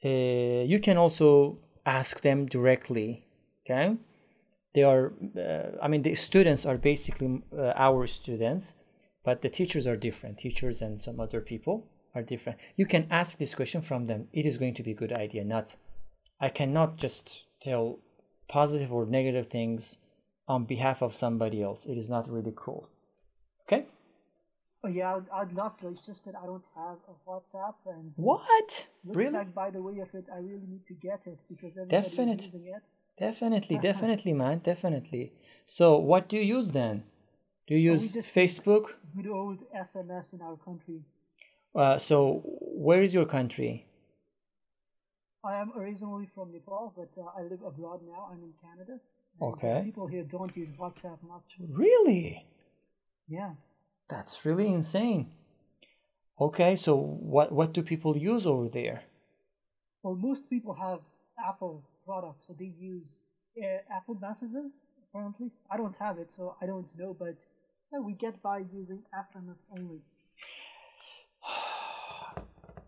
uh, you can also ask them directly okay? They are uh, i mean the students are basically uh, our students but the teachers are different. Teachers and some other people are different. You can ask this question from them. It is going to be a good idea. Not i cannot just tell positive or negative things on behalf of somebody else. It is not really cool. Okay? Oh yeah, I'd, I'd love to. It's just that I don't have a WhatsApp, and what? really? like by the way of it, I really need to get it because everybody's Definite. using it. definitely [laughs] definitely man. Definitely. So what do you use then do you we use just- facebook Good old SMS in our country. uh, so where is your country I am originally from Nepal, but uh, I live abroad now. I'm in Canada. Okay. People here don't use WhatsApp much. really Yeah. That's really insane. Okay, so what what do people use over there? Well, most people have Apple products, so they use uh, Apple messages. Apparently, I don't have it, so I don't know. But we get by using SMS only. [sighs]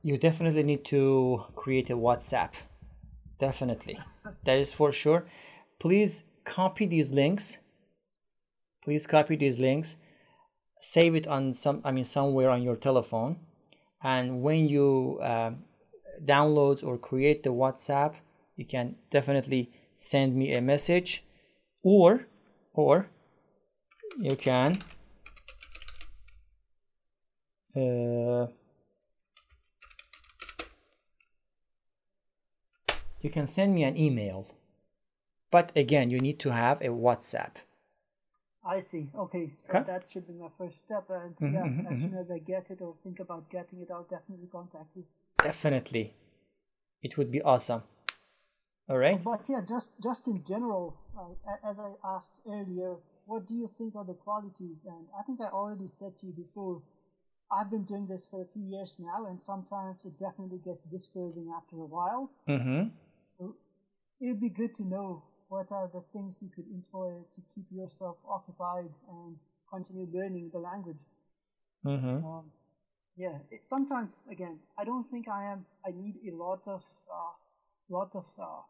You definitely need to create a WhatsApp. Definitely. [laughs] That is for sure. Please copy these links. Please copy these links. Save it on some I mean somewhere on your telephone. And when you um, download or create the WhatsApp, you can definitely send me a message or or you can uh, you can send me an email but again you need to have a whatsapp I see. Okay, so Okay. that should be my first step. And Mhm, yeah, mhm, as soon as I get it or think about getting it, I'll definitely contact you. definitely it would be awesome all right But yeah, just just in general, uh, as I asked earlier, what do you think are the qualities? And I think I already said to you before, I've been doing this for a few years now, and sometimes it definitely gets discouraging after a while. mm-hmm. So it'd be good to know what are the things you could employ to keep yourself occupied and continue learning the language. Mm-hmm. Um, yeah, it, sometimes again, I don't think I am. I need a lot of uh, lot of uh,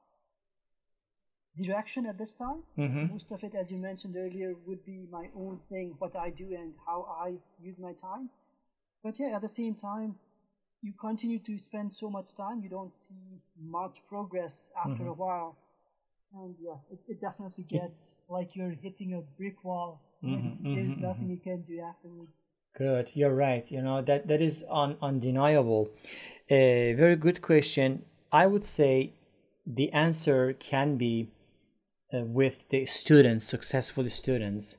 direction at this time. Mhm. Most of it, as you mentioned earlier, would be my own thing, what I do and how I use my time. But yeah, at the same time, you continue to spend so much time, you don't see much progress after a while. And yeah, it, it definitely gets like you're hitting a brick wall. and Mhm, There's mhm, nothing you can do afterwards. Good, you're right. You know that that is un, undeniable. A very good question. I would say the answer can be uh, with the students, successful students.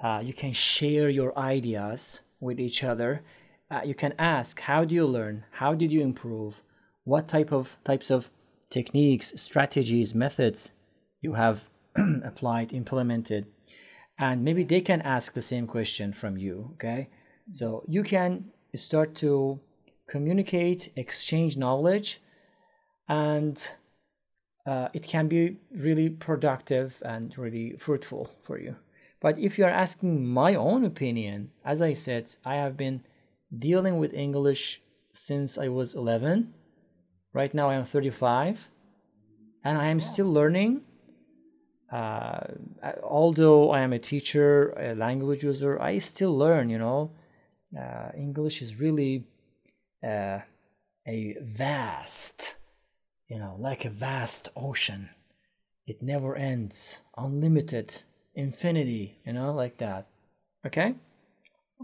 Uh, you can share your ideas with each other. Uh, you can ask, how do you learn? How did you improve? What type of types of techniques, strategies, methods you have [clears throat] applied, implemented? and maybe they can ask the same question from you okay so you can start to communicate exchange knowledge and uh, it can be really productive and really fruitful for you but if you are asking my own opinion as i said i have been dealing with english since i was 11 right now i am 35 and i am still learning uh, although I am a teacher, a language user, I still learn. You know, uh, English is really uh, a vast, you know, like a vast ocean. It never ends, unlimited, infinity. You know, like that. Okay,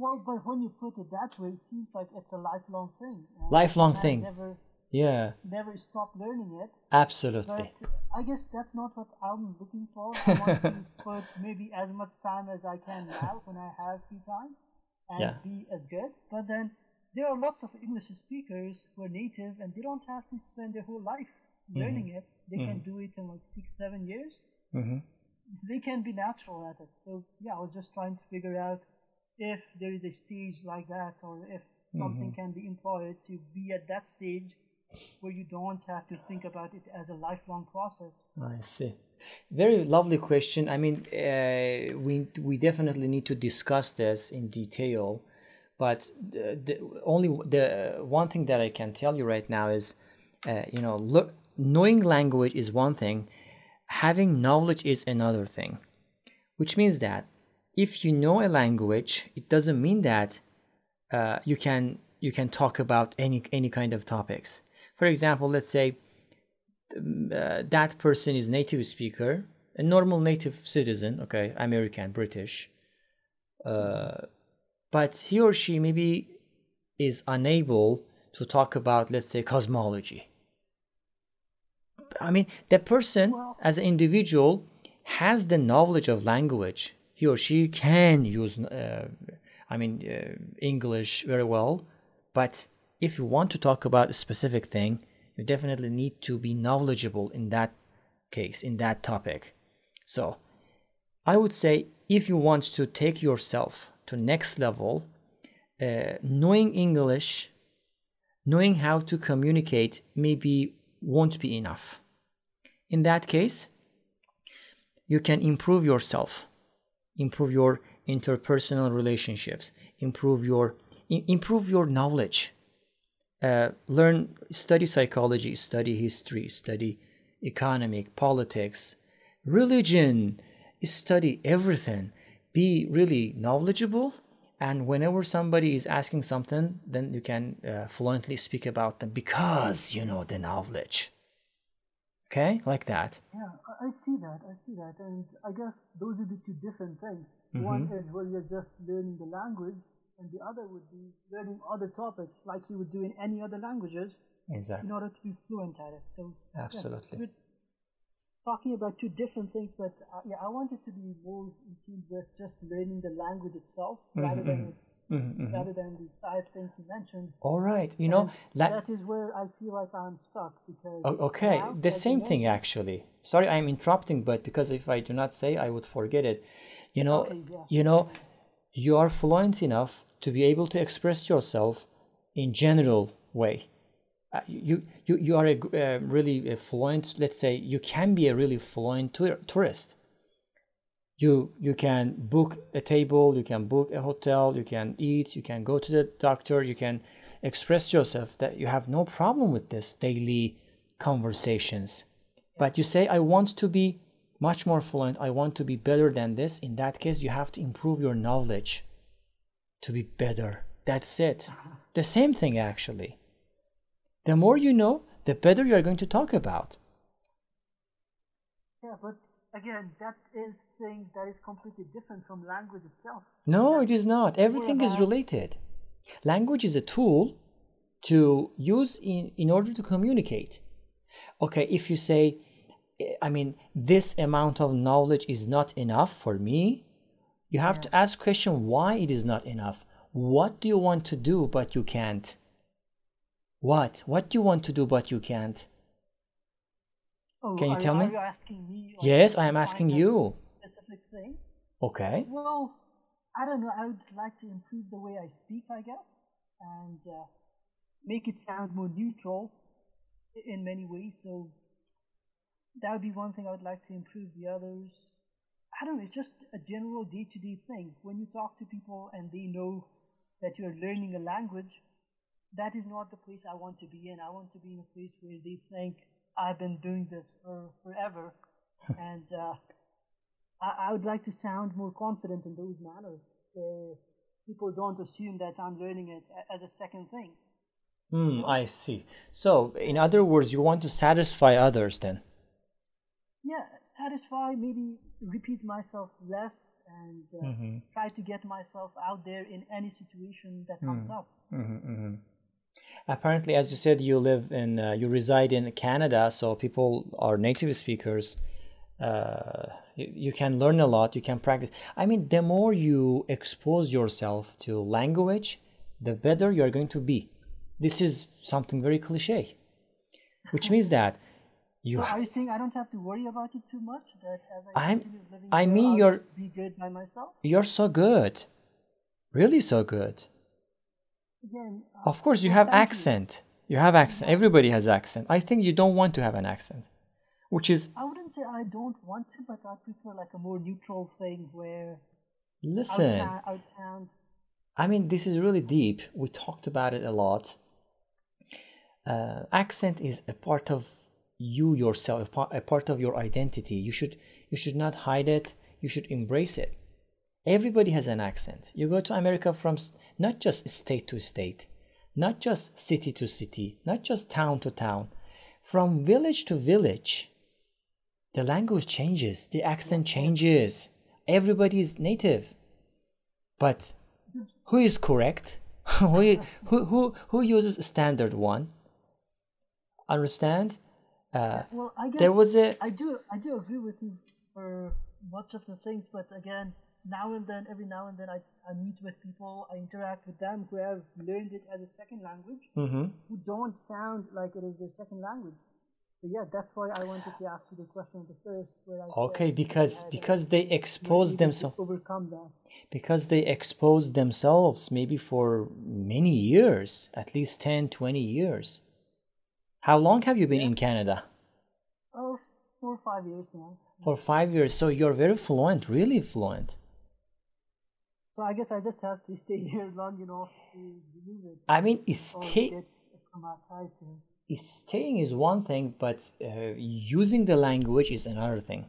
Well, but when you put it that way, it seems like it's a lifelong thing. and Lifelong thing. Never, yeah, never stop learning it. absolutely. But I guess that's not what I'm looking for. [laughs] I want to put maybe as much time as I can now when I have free time and Yeah. be as good. But then there are lots of English speakers who are native and they don't have to spend their whole life learning it. They can do it in like six, seven years. hmm They can be natural at it. So yeah, I was just trying to figure out if there is a stage like that or if something can be employed to be at that stage where you don't have to think about it as a lifelong process. I see. Very lovely question. I mean, uh, we we definitely need to discuss this in detail, but the, the only the one thing that I can tell you right now is, uh, you know, look, knowing language is one thing, having knowledge is another thing, which means that if you know a language, it doesn't mean that uh, you can you can talk about any any kind of topics. For example, let's say uh, that person is native speaker, a normal native citizen, okay, American, British, uh, but he or she maybe is unable to talk about, let's say, cosmology. I mean, the person as an individual has the knowledge of language. He or she can use, uh, I mean, uh, English very well, but if you want to talk about a specific thing, you definitely need to be knowledgeable in that case, in that topic. So, I would say if you want to take yourself to next level, uh, knowing English, knowing how to communicate maybe won't be enough. In that case, you can improve yourself, improve your interpersonal relationships, improve your improve your knowledge. Uh, learn, study psychology, study history, study economic, politics, religion, study everything. Be really knowledgeable, and whenever somebody is asking something, then you can uh, fluently speak about them because you know the knowledge. Okay, like that. Yeah, I, I see that. I see that, and I guess those would be two different things. Mm-hmm. One is where you're just learning the language, and the other would be learning other topics like you would do in any other languages Exactly. in order to be fluent at it. So yeah, Absolutely. we're talking about two different things, but uh, yeah, I wanted to be more in tune with just learning the language itself mm-hmm, rather than mm-hmm. its, Mm-hmm, rather than the side things you mentioned. All right. You know, And la- that is where I feel like I'm stuck because Okay, now, the same thing mentioned- actually. Sorry, I'm interrupting, but because if I do not say, I would forget it. You know, Okay, yeah. you know, you are fluent enough to be able to express yourself in general way. Uh, you you you are a uh, really a fluent. Let's say you can be a really fluent tour- tourist. You you can book a table, you can book a hotel, you can eat, you can go to the doctor, you can express yourself that you have no problem with this daily conversations. But you say I want to be much more fluent, I want to be better than this. In that case, you have to improve your knowledge to be better. That's it. Uh-huh. The same thing actually. The more you know, the better you are going to talk about. Yeah, but again, that is thing that is completely different from language itself. No, it is not. Everything is related. Language is a tool to use in, in order to communicate. Okay, if you say, eh, I mean, this amount of knowledge is not enough for me, you have to ask question why it is not enough. What do you want to do but you can't? What? What do you want to do but you can't? Oh, Can you are, tell are me? you asking me? Yes, I am asking you. Specific thing. Okay. Well, I don't know. I would like to improve the way I speak, I guess, and uh, make it sound more neutral in many ways. So that would be one thing I would like to improve. The others, I don't know. It's just a general day-to-day thing. When you talk to people and they know that you're learning a language, that is not the place I want to be in. I want to be in a place where they think I've been doing this for forever, [laughs] and uh, I, I would like to sound more confident in those manners, where people don't assume that I'm learning it as a second thing. Hmm, I see. So, in other words, you want to satisfy others then? Yeah, satisfy, maybe repeat myself less, and uh, Mm-hmm. try to get myself out there in any situation that comes Mm. up. Mm-hmm, Apparently, as you said, you live in, uh, you reside in Canada, so people are native speakers. Uh, you, you can learn a lot, you can practice. I mean, the more you expose yourself to language, the better you're going to be. This is something very cliche, which means [laughs] that you So are you saying I don't have to worry about it too much? That as I I'm- living I mean you're- be good by myself? you're so good, really so good. Of course, you have accent. You have accent. Everybody has accent. I think you don't want to have an accent, which is I wouldn't say I don't want to, but I prefer like a more neutral thing where listen. sound, I would sound I mean, this is really deep. We talked about it a lot. Uh, accent is a part of you yourself, a part, a part of your identity. You should you should not hide it. You should embrace it. Everybody has an accent. You go to America from not just state to state, not just city to city, not just town to town, from village to village. The language changes, the accent changes. Everybody is native. But who is correct? [laughs] who, who, who, who uses standard one? Understand? Uh, well. I guess there was a I do I do agree with you for much of the things, but again, now and then, every now and then, I, I meet with people, I interact with them who have learned it as a second language, Mhm. who don't sound like it is their second language. So yeah, that's why I wanted to ask you the question the first, where I okay because because they expose themselves overcome that. because they expose themselves maybe for many years at least 10 20 years how long have you been in canada Oh, four or five years now. for five years so you're very fluent really fluent So I guess I just have to [laughs] stay here long enough to remove it. i mean stay, get acclimatized to it. staying is one thing but uh, using the language is another thing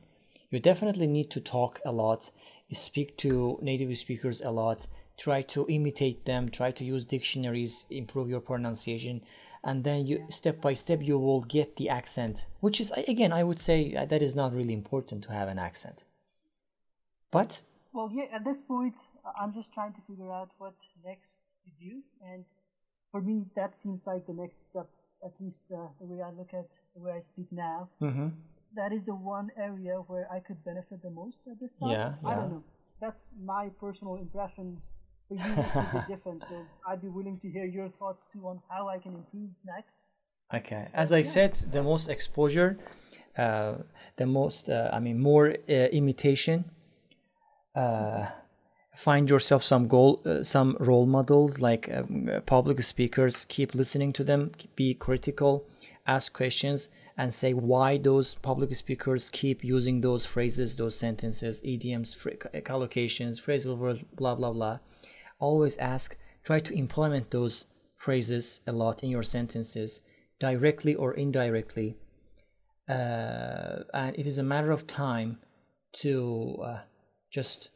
you definitely need to talk a lot speak to native speakers a lot try to imitate them try to use dictionaries improve your pronunciation and then you step by step you will get the accent which is again i would say uh, that is not really important to have an accent but Well, yeah, at this point, I'm just trying to figure out what next to do. And for me, that seems like the next step, at least uh, the way I look at the way I speak now. Mhm. That is the one area where I could benefit the most at this time. Yeah, yeah. I don't know. That's my personal impression. For you, it could be [laughs] different. So I'd be willing to hear your thoughts too on how I can improve next. Okay, as I said, the most exposure, uh, the most, uh, I mean, more uh, imitation. Uh, find yourself some goal, uh, some role models like um, uh, public speakers. Keep listening to them. Be critical. Ask questions and say why those public speakers keep using those phrases, those sentences, idioms, fr- collocations, phrasal verbs, blah blah blah. Always ask. Try to implement those phrases a lot in your sentences directly or indirectly uh, and it is a matter of time to uh, just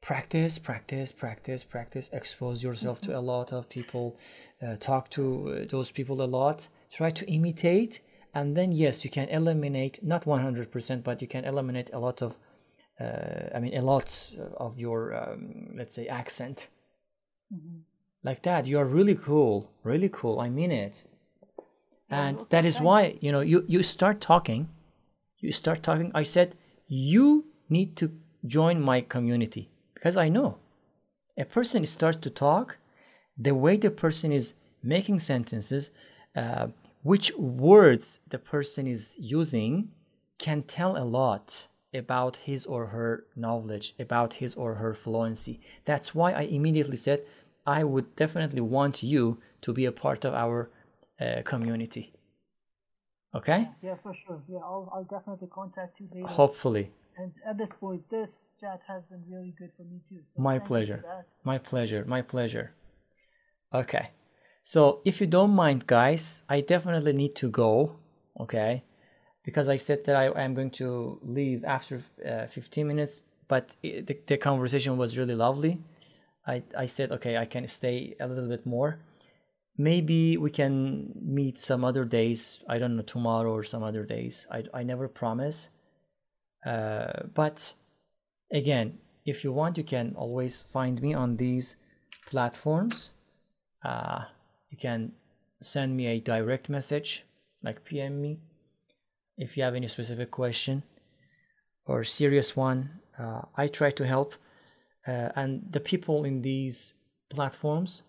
practice practice practice practice expose yourself to a lot of people uh, talk to uh, those people a lot try to imitate and then yes you can eliminate not 100% but you can eliminate a lot of uh, i mean a lot of your um, let's say accent. Like that you are really cool really cool i mean it. And that is why you know you you start talking you start talking. I said you need to join my community because i know a person starts to talk the way the person is making sentences uh, which words the person is using can tell a lot about his or her knowledge about his or her fluency that's why i immediately said i would definitely want you to be a part of our uh, community. Okay? Yeah, for sure. Yeah, I'll, I'll definitely contact you later. Hopefully. And at this point, this chat has been really good for me too. So My thank you for pleasure. My pleasure. My pleasure. Okay. So if you don't mind, guys, I definitely need to go. Okay. Because I said that I am going to leave after uh, 15 minutes, but i the, the conversation was really lovely. I, I said, okay, I can stay a little bit more. Maybe we can meet some other days. I don't know, tomorrow or some other days. I, I never promise. Uh, but again, if you want, you can always find me on these platforms. Uh, you can send me a direct message, like PM me, if you have any specific question or serious one. Uh, I try to help, uh, and the people in these platforms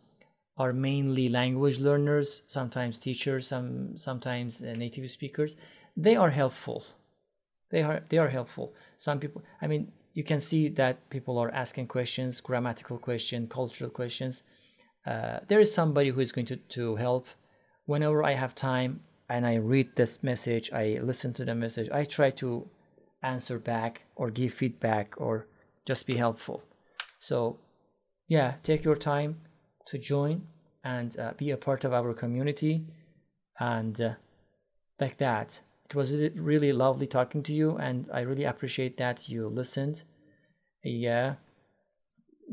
are mainly language learners, sometimes teachers, some sometimes uh, native speakers. They are helpful. They are they are helpful. Some people, I mean, you can see that people are asking questions, grammatical questions, cultural questions, uh, there is somebody who is going to, to help. Whenever i have time and i read this message i listen to the message i try to answer back or give feedback or just be helpful. So yeah take your time to join and uh, be a part of our community and uh, like that it was really lovely talking to you and i really appreciate that you listened. Yeah.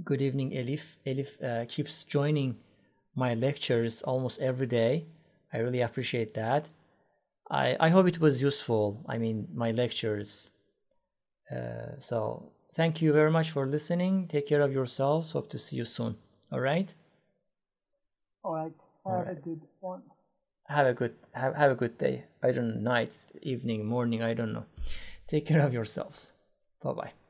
Good evening elif. Elif uh, keeps joining my lectures almost every day. I really appreciate that. I i hope it was useful i mean my lectures. Uh, so thank you very much for listening. Take care of yourselves. Hope to see you soon. All right? All right. Have all right. a good one have a good have, have a good day. I don't know night evening morning i don't know. Take care of yourselves. Bye bye